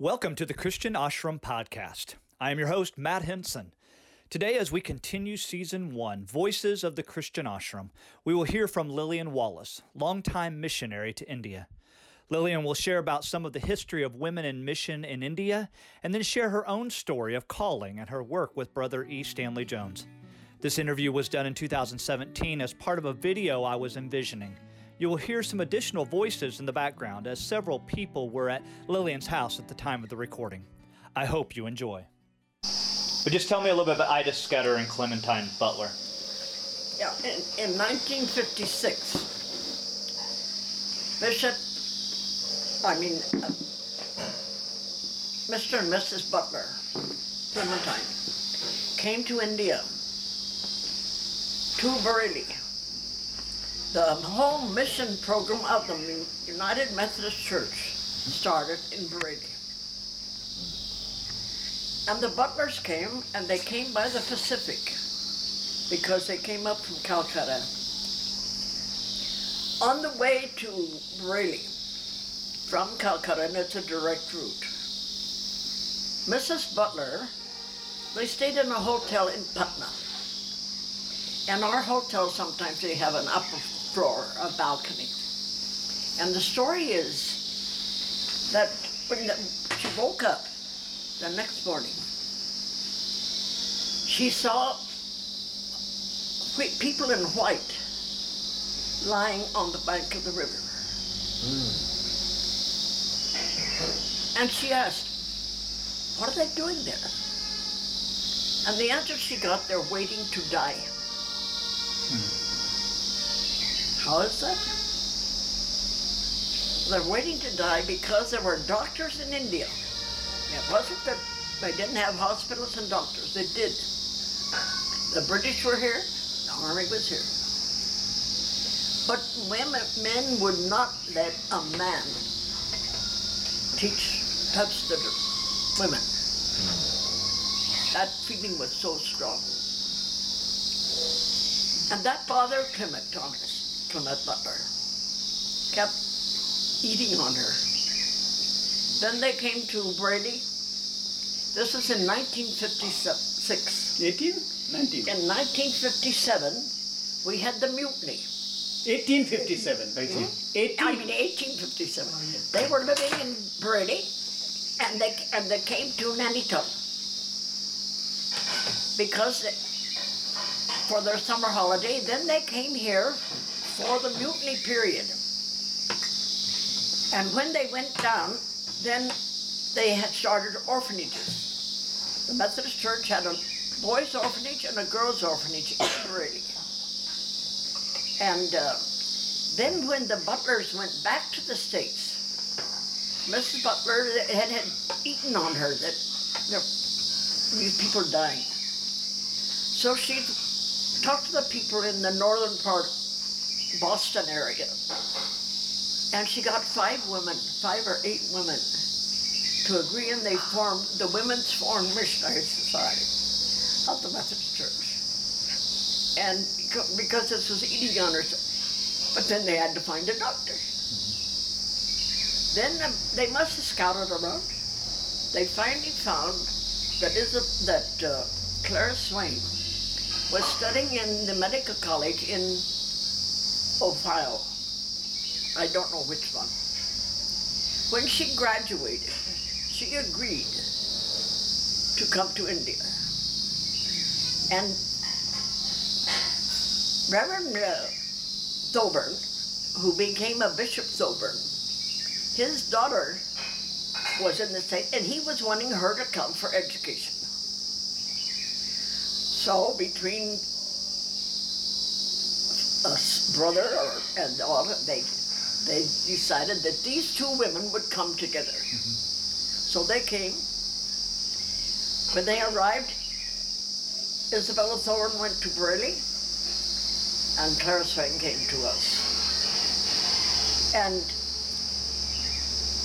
Welcome to the Christian Ashram Podcast. I am your host, Matt Henson. Today, as we continue season one, Voices of the Christian Ashram, we will hear from Lillian Wallace, longtime missionary to India. Lillian will share about some of the history of women in mission in India and then share her own story of calling and her work with Brother E. Stanley Jones. This interview was done in 2017 as part of a video I was envisioning. You will hear some additional voices in the background as several people were at Lillian's house at the time of the recording. I hope you enjoy. But just tell me a little bit about Ida Scudder and Clementine Butler. Yeah, in, in 1956, Bishop, I mean, uh, Mr. and Mrs. Butler, Clementine, came to India, to Bareilly the whole mission program of the United Methodist Church started in Bareilly. And the butlers came, and they came by the Pacific because they came up from Calcutta. On the way to Bareilly from Calcutta, and it's a direct route, Mrs. Butler, they stayed in a hotel in Patna. And our hotel sometimes they have an upper floor, a balcony. And the story is that when the, she woke up the next morning, she saw people in white lying on the bank of the river. Mm. And she asked, What are they doing there? And the answer she got, they're waiting to die. How is that? They're waiting to die because there were doctors in India. It wasn't that they didn't have hospitals and doctors. They did. The British were here. The army was here. But women, men would not let a man teach, touch the women. That feeling was so strong. And that bothered Clement Thomas. Antoinette Butler. Kept eating on her. Then they came to Bareilly. This is in 1956. 18? 19. In 1957, we had the mutiny. 1857. 18. 18. Hmm? I mean 1857. Oh, yeah. They were living in Bareilly, and they and they came to Nainital because for their summer holiday. Then they came here for the mutiny period. And when they went down, then they had started orphanages. The Methodist Church had a boys' orphanage and a girls' orphanage in. And uh, then when the Butlers went back to the States, Mrs. Butler had, had eaten on her that you know, these people dying. So she talked to the people in the northern part Boston area. And she got five women, five or eight women, to agree and they formed the Women's Foreign Missionary Society of the Methodist Church. And because this was eating on her, but then they had to find a doctor. Then they must have scouted around. They finally found that, is that uh, Clara Swain was studying in the medical college in Ohio. I don't know which one. When she graduated, she agreed to come to India. And Reverend uh, Thoburn, who became a Bishop Thoburn, his daughter was in the state, and he was wanting her to come for education. So between brother or and daughter, they they decided that these two women would come together. Mm-hmm. So they came. When they arrived, Isabella Thoburn went to Bareilly, and Clara Swain came to us. And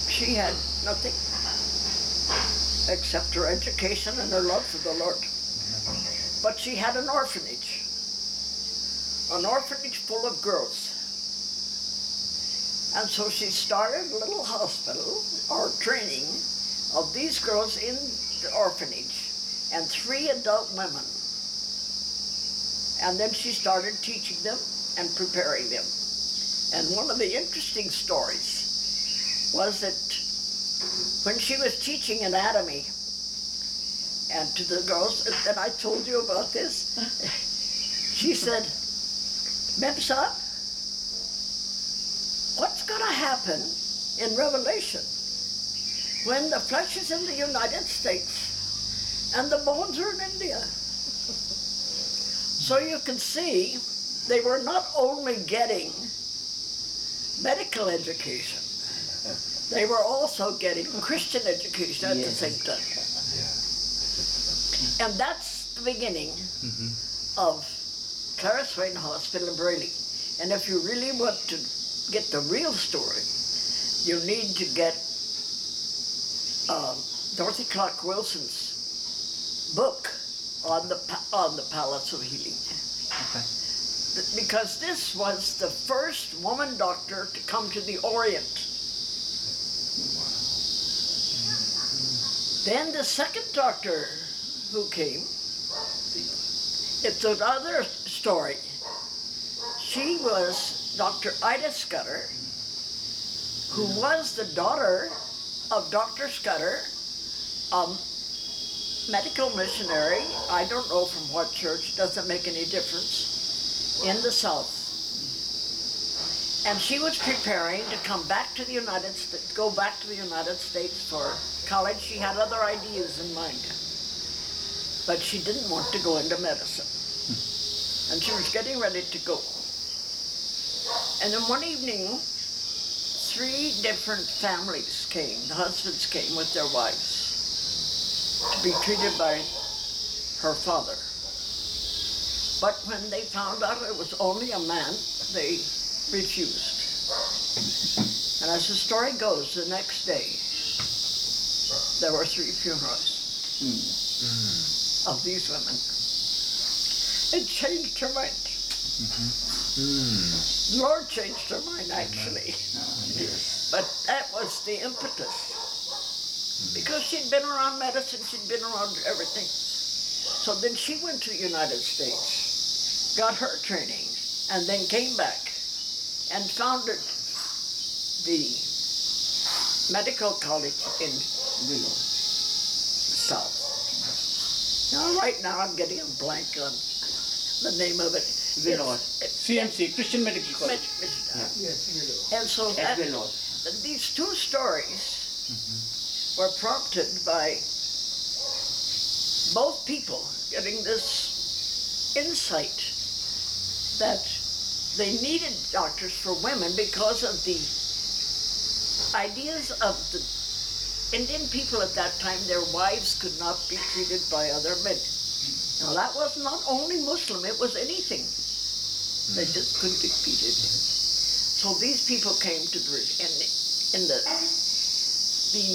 she had nothing except her education and her love for the Lord. Mm-hmm. But she had an orphanage an orphanage full of girls. And so she started a little hospital or training of these girls in the orphanage and three adult women. And then she started teaching them and preparing them. And one of the interesting stories was that when she was teaching anatomy, and to the girls, and I told you about this, she said, Mepsa, what's going to happen in Revelation when the flesh is in the United States and the bones are in India? So you can see they were not only getting medical education, they were also getting Christian education at the same time. And that's the beginning mm-hmm. of Clara Swain Hospital in Bareilly. And if you really want to get the real story, you need to get um, Dorothy Clark Wilson's book on the on the Palace of Healing. Th- Because this was the first woman doctor to come to the Orient. Then the second doctor who came, it's another story. She was Dr. Ida Scudder, who was the daughter of Dr. Scudder, a medical missionary. I don't know from what church, doesn't make any difference, in the South. And she was preparing to come back to the United States, go back to the United States for college. She had other ideas in mind. But she didn't want to go into medicine. And she was getting ready to go. And then one evening, three different families came. The husbands came with their wives to be treated by her father. But when they found out it was only a man, they refused. And as the story goes, the next day, there were three funerals hmm. Hmm. of these women. It changed her mind. Mm-hmm. The Lord changed her mind, actually. Oh, but that was the impetus. Mm. Because she'd been around medicine, she'd been around everything. So then she went to the United States, got her training, and then came back and founded the medical college in South. Now, right now, I'm getting a blank on the name of it. Vinod. It's- CMC, Christian Medical College. Mit- Mit- And so that, these two stories mm-hmm. were prompted by both people getting this insight that they needed doctors for women because of the ideas of the Indian people at that time, their wives could not be treated by other men. Now that was not only Muslim, it was anything. They hmm. just couldn't be treated. So these people came to the, in, in the, the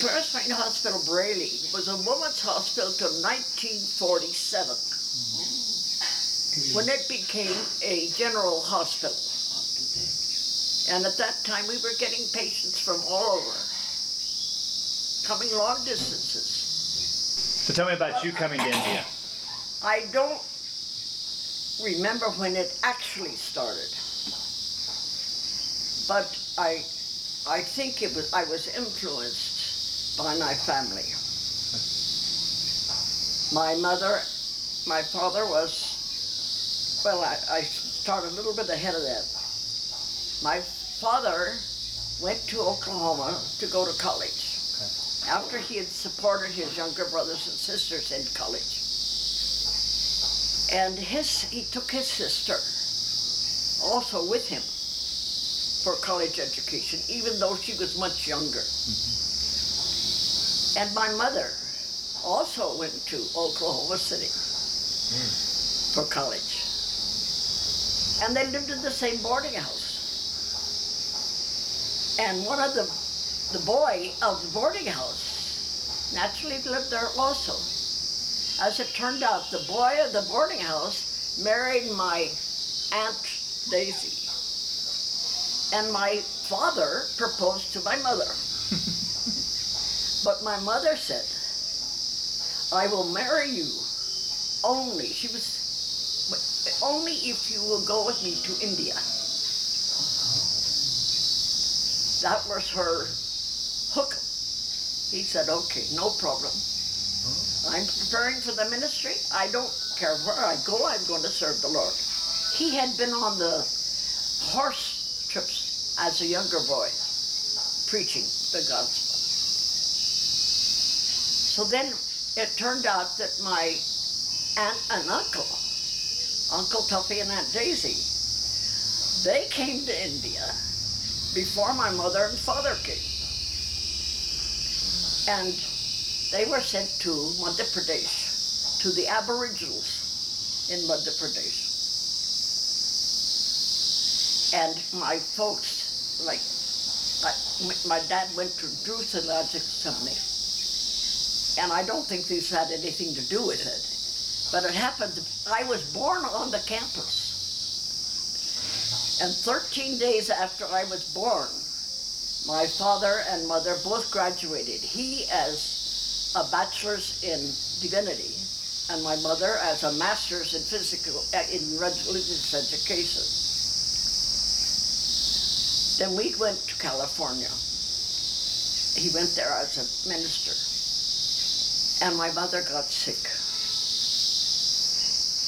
Paris Fine Hospital Bareilly was a woman's hospital till 1947 when it became a general hospital. And at that time, we were getting patients from all over, coming long distances. So tell me about you coming to India. I don't remember when it actually started, but I, I think it was I was influenced by my family. My mother, my father was, well, I, I start a little bit ahead of that. My father went to Oklahoma to go to college after he had supported his younger brothers and sisters in college. And his, he took his sister also with him for college education, even though she was much younger. Mm-hmm. And my mother also went to Oklahoma City mm. for college. And they lived in the same boarding house. And one of the, the boy of the boarding house naturally lived there also. As it turned out, the boy of the boarding house married my Aunt Daisy. And my father proposed to my mother. But my mother said, I will marry you only, she was, only if you will go with me to India. That was her hook. He said, okay, no problem. I'm preparing for the ministry. I don't care where I go, I'm going to serve the Lord. He had been on the horse trips as a younger boy, preaching the gospel. So then it turned out that my aunt and uncle, Uncle Tuffy and Aunt Daisy, they came to India before my mother and father came. And they were sent to Madhya Pradesh, to the Aboriginals in Madhya Pradesh. And my folks, like, I, my dad went to Theological Seminary. And I don't think this had anything to do with it. But it happened, I was born on the campus. And 13 days after I was born, my father and mother both graduated. He as a bachelor's in divinity, and my mother as a master's in physical uh, in religious education. Then we went to California. He went there as a minister, and my mother got sick.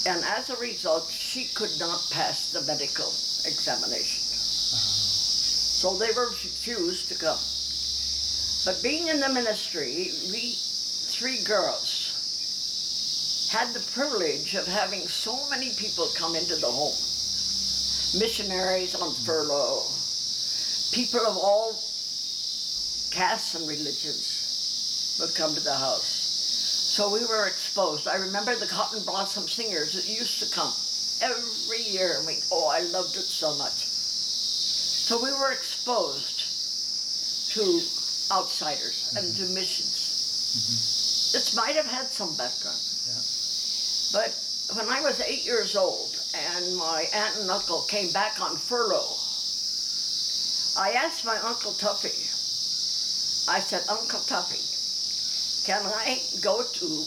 And as a result, she could not pass the medical examination. So they were refused to come. But being in the ministry, we three girls had the privilege of having so many people come into the home. Missionaries on furlough, people of all castes and religions would come to the house. So we were exposed. I remember the Cotton Blossom Singers that used to come every year, and we, oh, I loved it so much. So we were exposed to outsiders and to mm-hmm. missions. Mm-hmm. This might have had some background. But when I was eight years old and my aunt and uncle came back on furlough, I asked my Uncle Tuffy, I said, Uncle Tuffy, can I go to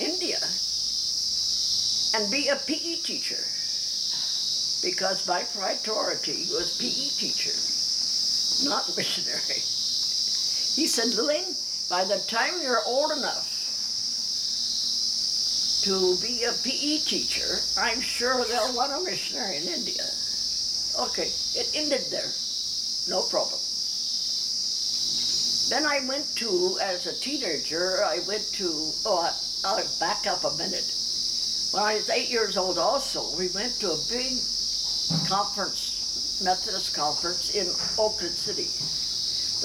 India and be a PE teacher? Because my priority was PE teacher, not missionary. He said, Lillian, by the time you're old enough to be a PE teacher, I'm sure they'll want a missionary in India. Okay, it ended there. No problem. Then I went to, as a teenager, I went to, oh, I'll back up a minute. When I was eight years old also, we went to a big conference, Methodist conference in Oakland City.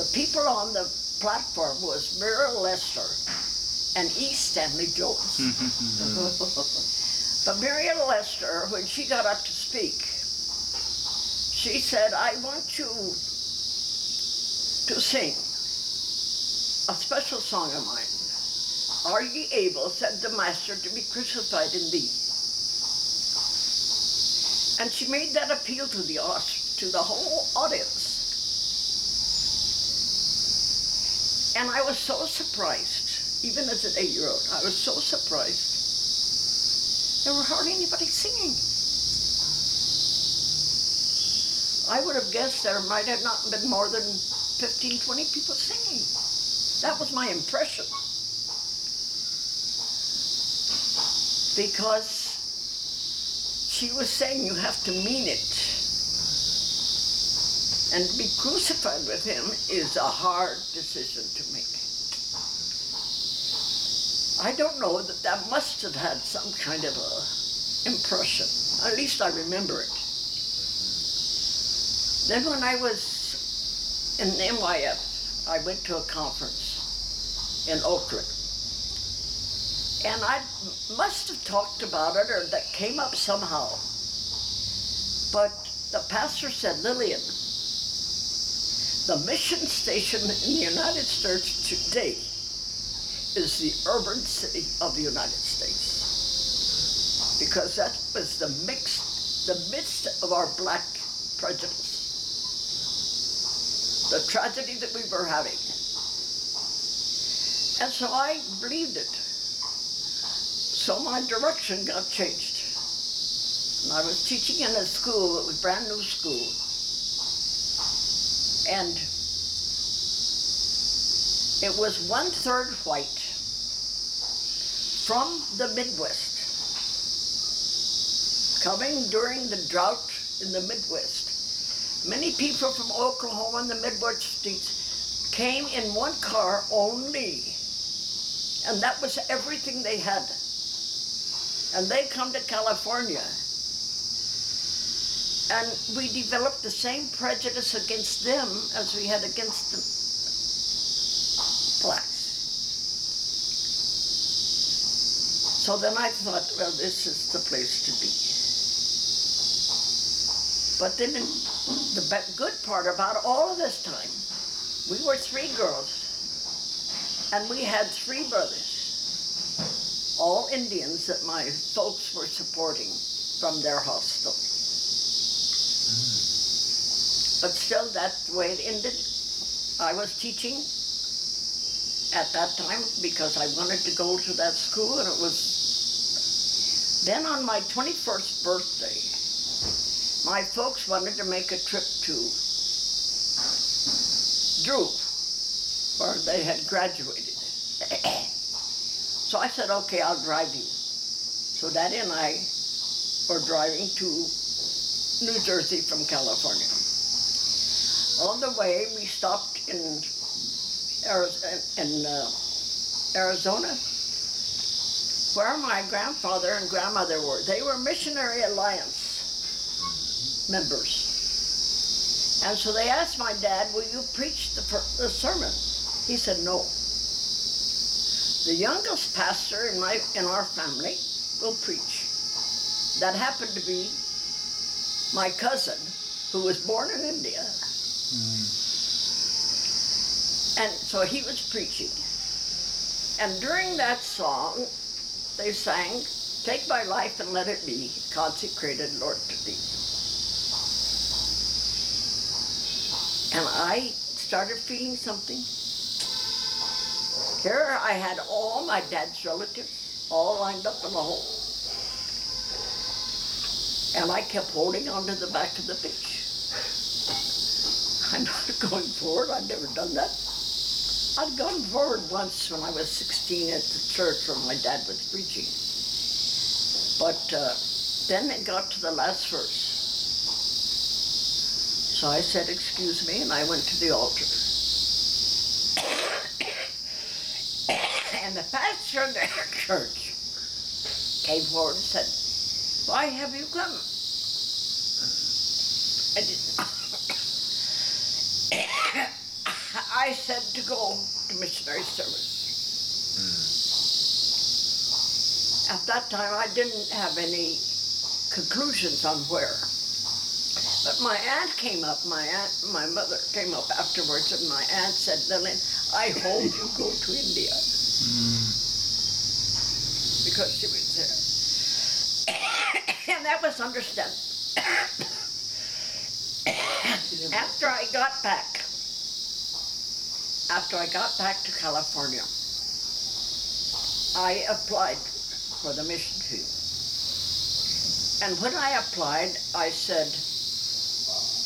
The people on the platform was Muriel Lester and E. Stanley Jones. Mm-hmm. but Muriel Lester, when she got up to speak, she said, I want you to sing a special song of mine. Are ye able, said the Master, to be crucified in thee? And she made that appeal to the to the whole audience. And I was so surprised, even as an eight-year-old, I was so surprised. There were hardly anybody singing. I would have guessed there might have not been more than 15, 20 people singing. That was my impression. Because she was saying you have to mean it. And to be crucified with him is a hard decision to make. I don't know that that must have had some kind of a impression. At least I remember it. Then when I was in MYF, I went to a conference in Oakland. And I must have talked about it or that came up somehow. But the pastor said, Lillian, the mission station in the United States today is the urban city of the United States. Because that was the mix, the midst of our black prejudice. The tragedy that we were having. And so I believed it. So my direction got changed. And I was teaching in a school, it was brand new school. And it was one third white from the Midwest, coming during the drought in the Midwest. Many people from Oklahoma and the Midwest states came in one car only. And that was everything they had. And they come to California. And we developed the same prejudice against them as we had against the So then I thought, well, this is the place to be. But then the good part about all of this time, we were three girls, and we had three brothers, all Indians that my folks were supporting from their hostel. Mm. But still, that's the way it ended. I was teaching at that time because I wanted to go to that school, and it was. Then on my 21st birthday, my folks wanted to make a trip to Drew, where they had graduated. so I said, okay, I'll drive you. So Daddy and I were driving to New Jersey from California. On the way, we stopped in, Ari- in uh, Arizona, where my grandfather and grandmother were. They were Missionary Alliance members. And so they asked my dad, will you preach the, the sermon? He said, no. The youngest pastor in, my, in our family will preach. That happened to be my cousin, who was born in India. Mm. And so he was preaching. And during that song, they sang, Take my life and let it be consecrated, Lord, to thee. And I started feeling something. Here I had all my dad's relatives all lined up in a hole. And I kept holding on to the back of the bench. I'm not going forward, I've never done that. I'd gone forward once when I was 16 at the church where my dad was preaching. But uh, then it got to the last verse. So I said, excuse me, and I went to the altar. and the pastor of the church came forward and said, why have you come? I didn't. I said to go to missionary service. Hmm. At that time, I didn't have any conclusions on where. But my aunt came up, my aunt, my mother came up afterwards, and my aunt said, Lillian, I hope you go to India. Hmm. Because she was there. and that was understandable. after I got back, after I got back to California, I applied for the mission field. And when I applied, I said,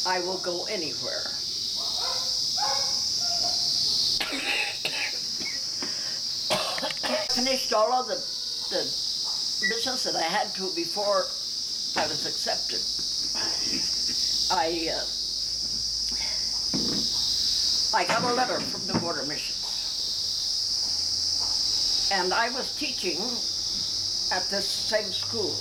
I will go anywhere. Finished all of the, the business that I had to before I was accepted. I uh, I got a letter from the Board of Missions. And I was teaching at this same school.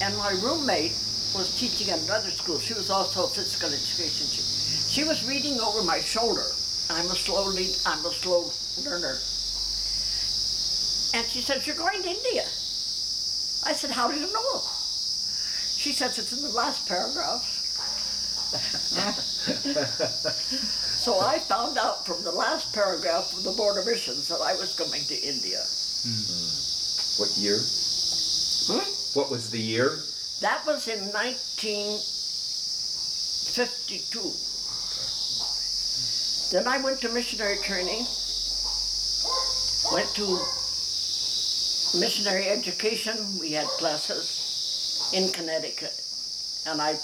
And my roommate was teaching at another school. She was also a physical education. She, she was reading over my shoulder. I'm a slow lead, I'm a slow learner. And she said, You're going to India. I said, How do you know? She says it's in the last paragraph. So I found out from the last paragraph of the Board of Missions that I was coming to India. What year? Hmm? What was the year? That was in 1952. Then I went to missionary training. went to missionary education. We had classes in Connecticut. And I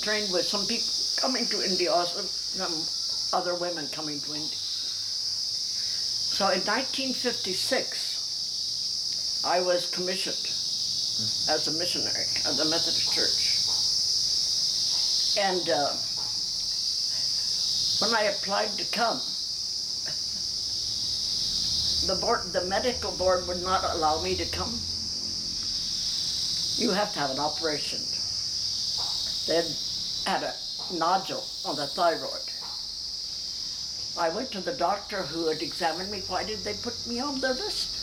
trained with some people coming to India, also some other women coming to India. So in 1956, I was commissioned as a missionary of the Methodist Church. And uh, when I applied to come, the board, the medical board would not allow me to come. You have to have an operation. They had a nodule on the thyroid. I went to the doctor who had examined me. Why did they put me on the list?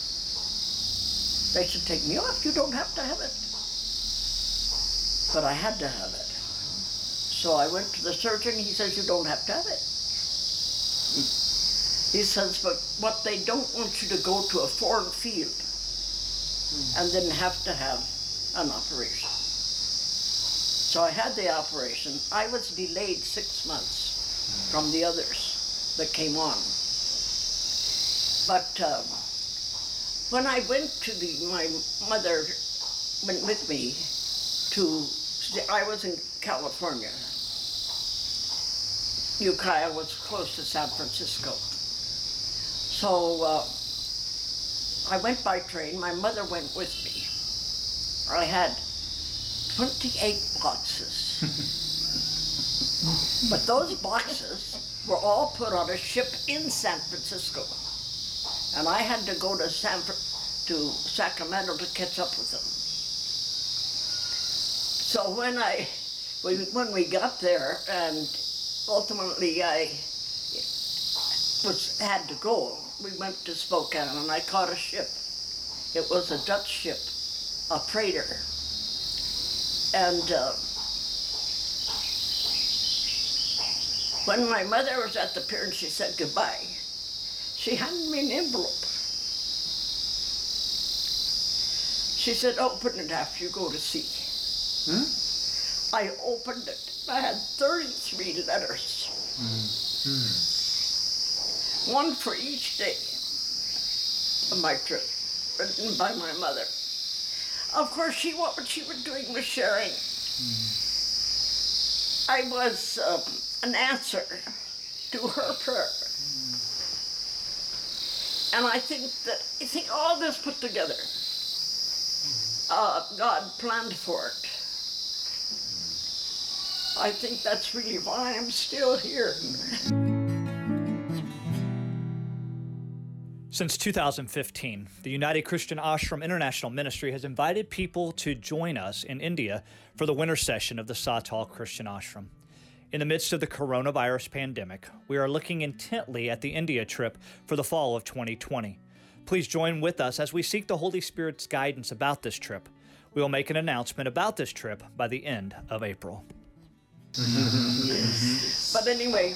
They should take me off. You don't have to have it. But I had to have it. So I went to the surgeon. He says, You don't have to have it. He says, But what they don't want you to go to a foreign field and then have to have an operation. So I had the operation. I was delayed six months from the others that came on. But um, when I went to the, my mother went with me to, I was in California. Ukiah was close to San Francisco. So uh, I went by train. My mother went with me. I had 28 boxes. but those boxes were all put on a ship in San Francisco. And I had to go to San to Sacramento to catch up with them. So when I when we got there and ultimately I was had to go, we went to Spokane and I caught a ship. It was a Dutch ship, a freighter. And uh, when my mother was at the pier and she said goodbye, she handed me an envelope. She said, open it after you go to sea. Hmm? I opened it. I had 33 letters. One for each day of my trip, written by my mother. Of course, she what she was doing was sharing. Mm-hmm. I was um, an answer to her prayer. Mm-hmm. And I think that I think all this put together, mm-hmm. uh, God planned for it. I think that's really why I'm still here. Since 2015, the United Christian Ashram International Ministry has invited people to join us in India for the winter session of the Sat Tal Christian Ashram. In the midst of the coronavirus pandemic, we are looking intently at the India trip for the fall of 2020. Please join with us as we seek the Holy Spirit's guidance about this trip. We will make an announcement about this trip by the end of April. Mm-hmm. But anyway,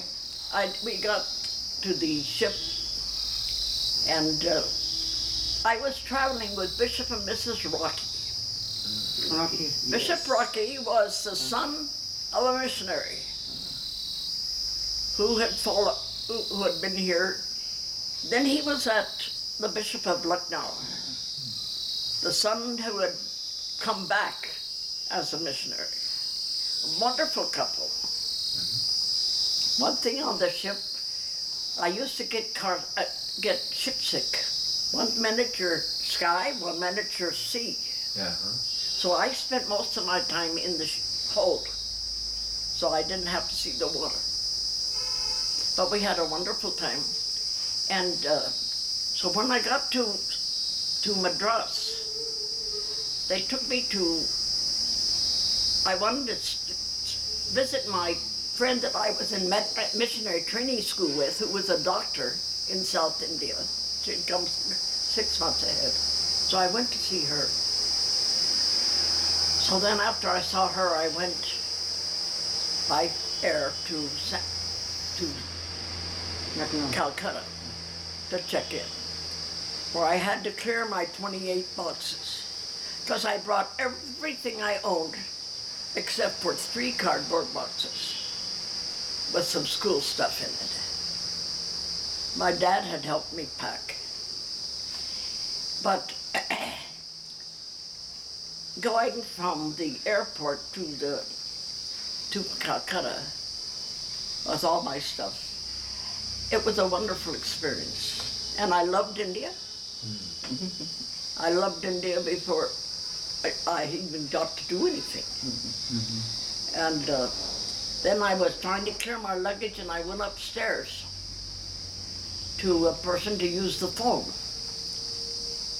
I, we got to the ship and uh, I was traveling with Bishop and Mrs. Rockey. Rockey. Bishop Rockey was the son of a missionary who had fallen, who, who had been here. Then he was at the Bishop of Lucknow, the son who had come back as a missionary. A wonderful couple. One thing on the ship, I used to get car, uh, get ship sick. One minute you're sky, one minute you're sea. Yeah. Huh? So I spent most of my time in the hold, so I didn't have to see the water. But we had a wonderful time, and uh, so when I got to to Madras, they took me to. I wanted to visit my friend that I was in missionary training school with, who was a doctor in South India. She'd come six months ahead, so I went to see her. So then after I saw her, I went by air to to Calcutta to check in, where I had to clear my 28 boxes because I brought everything I owned except for three cardboard boxes with some school stuff in it. My dad had helped me pack. But going from the airport to the to Calcutta with all my stuff, it was a wonderful experience, and I loved India. Mm-hmm. I loved India before I, I even got to do anything. Mm-hmm. Mm-hmm. And uh, then I was trying to clear my luggage, and I went upstairs to a person to use the phone.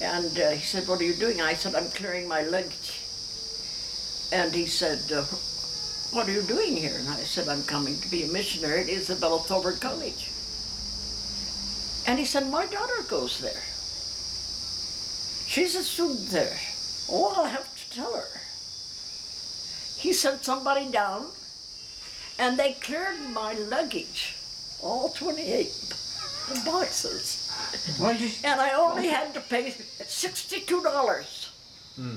And uh, he said, What are you doing? I said, I'm clearing my luggage. And he said, uh, What are you doing here? And I said, I'm coming to be a missionary at Isabella Thoburn College. And he said, My daughter goes there. She's a student there. Oh, I'll have to tell her. He sent somebody down and they cleared my luggage, all 28 boxes. What And I only had to pay $62. Hmm.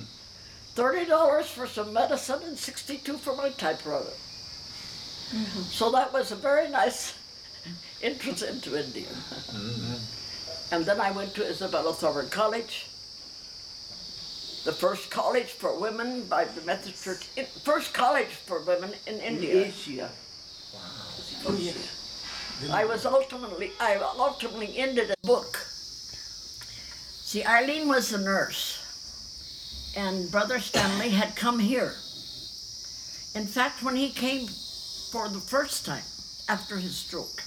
$30 for some medicine and 62 for my typewriter. Mm-hmm. So that was a very nice entrance into India. Mm-hmm. And then I went to Isabella Thoburn College, the first college for women by the Methodist Church, in- first college for women in in India. Asia. Oh, yes. I was ultimately, I ultimately ended a book. See, Eileen was a nurse, and Brother Stanley had come here. In fact, when he came for the first time after his stroke,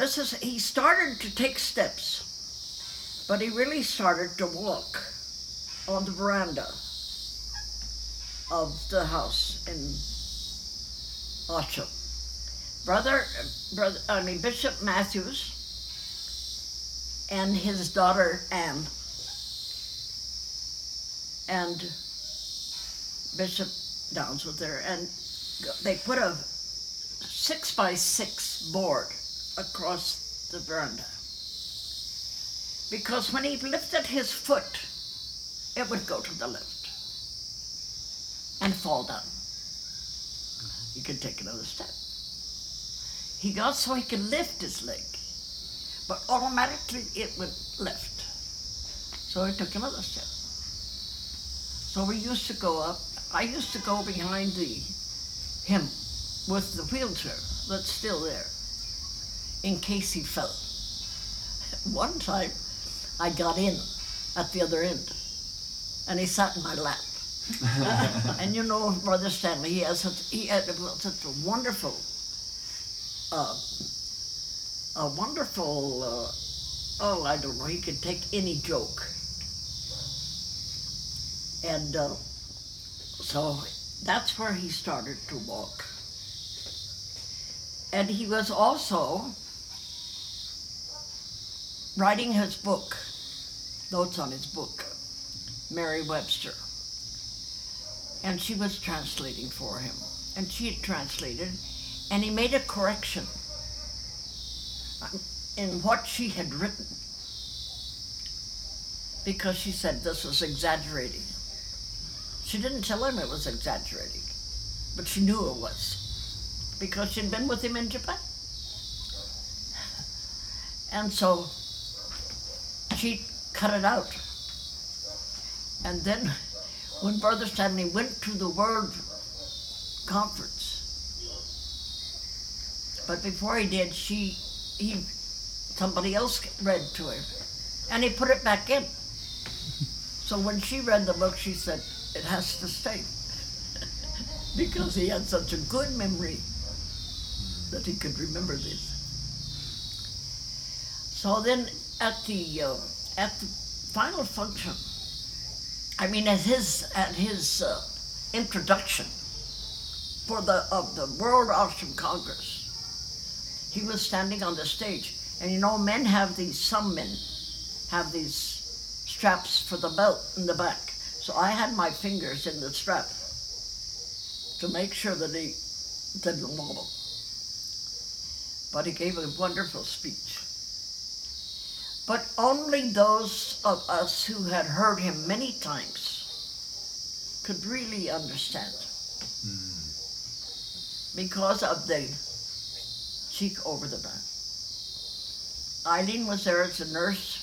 this is, he started to take steps, but he really started to walk on the veranda of the house in Ocho. Brother, brother, I mean Bishop Matthews and his daughter Anne and Bishop Downs was there, and they put a six by six board across the veranda because when he lifted his foot, it would go to the left and fall down he could take another step. He got so he could lift his leg, but automatically it would lift. So he took another step. So we used to go up. I used to go behind the him with the wheelchair that's still there, in case he fell. One time, I got in at the other end, and he sat in my lap. and you know, Brother Stanley, he has such, he had such a wonderful, uh, a wonderful, uh, oh, I don't know, he could take any joke. And uh, so that's where he started to walk. And he was also writing his book, notes on his book, Mary Webster and she was translating for him. And she had translated, and he made a correction uh, in what she had written because she said this was exaggerating. She didn't tell him it was exaggerating, but she knew it was because she'd been with him in Japan. And so she cut it out. And then when Brother Stanley went to the World Conference. But before he did, she, he, somebody else read to him, and he put it back in. So when she read the book, she said, "It has to stay," because he had such a good memory that he could remember this. So then, at the uh, at the final function, I mean, at his at his uh, introduction for the of the World Ashram Congress, he was standing on the stage, and you know, men have these. Some men have these straps for the belt in the back. So I had my fingers in the strap to make sure that he didn't wobble. But he gave a wonderful speech. But only those of us who had heard him many times could really understand. Hmm. Because of the cheek over the back. Eileen was there as a nurse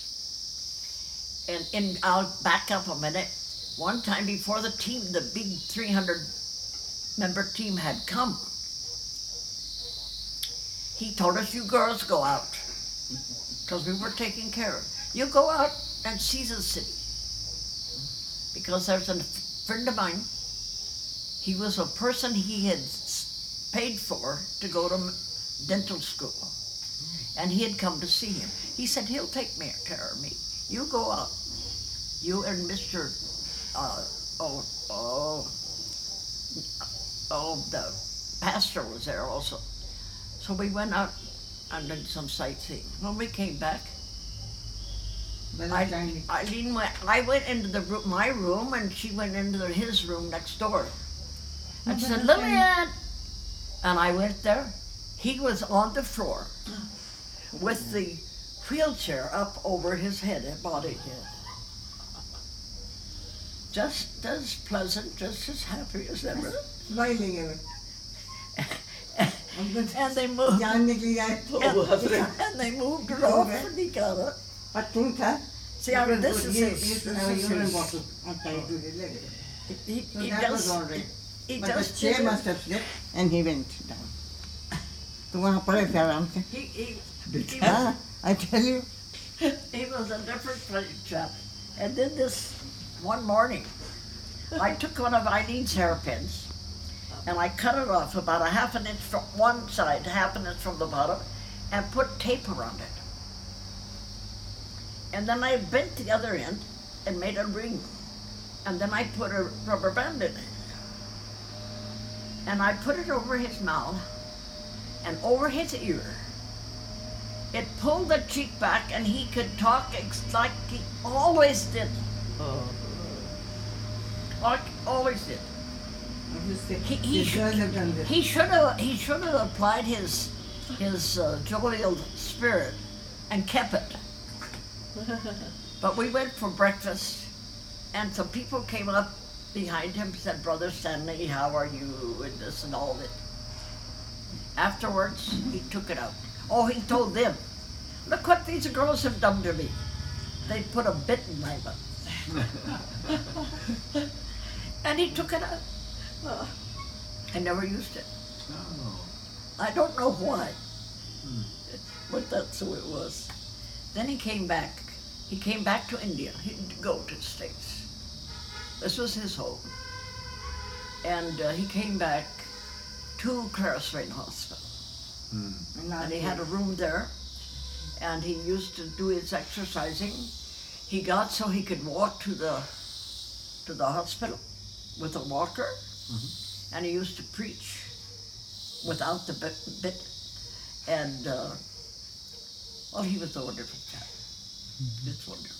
And in, I'll back up a minute. One time before the team, the big 300 member team had come, he told us, you girls go out. Because we were taking care of. You go out and see the city. Because there's a friend of mine, he was a person he had paid for to go to dental school. And he had come to see him. He said, he'll take me care of me. You go out. You and Mr. Uh, oh, oh, oh, the pastor was there also. So we went out and did some sightseeing. When we came back, I. Eileen went, I went into the room, my room and she went into his room next door. And she said, Lillian! And I went there. He was on the floor with the wheelchair up over his head and body. Just as pleasant, just as happy as ever. Smiling and I'm good And they moved. जान निकली जाए And, and they moved her off and he got up. I think that See, I mean, this is he, his. he used to this have a is urine his- bottle tied to his leg. He, So he that does. was all right. He But the does. chair do must have slipped and he went down. तो वहाँ पड़े थे आराम से He, he, he, हाँ was, I tell you he was a different kind of chap. And then this one morning, I took one of Eileen's hairpins and I cut it off about a half an inch from one side, half an inch from the bottom, and put tape around it. And then I bent the other end and made a ring. And then I put a rubber band in it. And I put it over his mouth and over his ear. It pulled the cheek back and he could talk ex- like he always did. Uh. Like always did. I'm just saying, He, he, should, have he should have he should have applied his his uh, jovial spirit and kept it. But we went for breakfast, and some people came up behind him said, "Brother Stanley, how are you?" and this and all that. Afterwards, he took it out. Oh, he told them, "Look what these girls have done to me. They put a bit in my mouth." and he took it out. I never used it. I don't know why. But that's who it was. Then he came back. He came back to India. He didn't go to the States. This was his home. And uh, he came back to Clara Swain Hospital. and And he had a room there. And he used to do his exercising. He got so he could walk to the to the hospital with a walker. And he used to preach without the bit. bit. And uh, well, he was a wonderful chap. Just wonderful.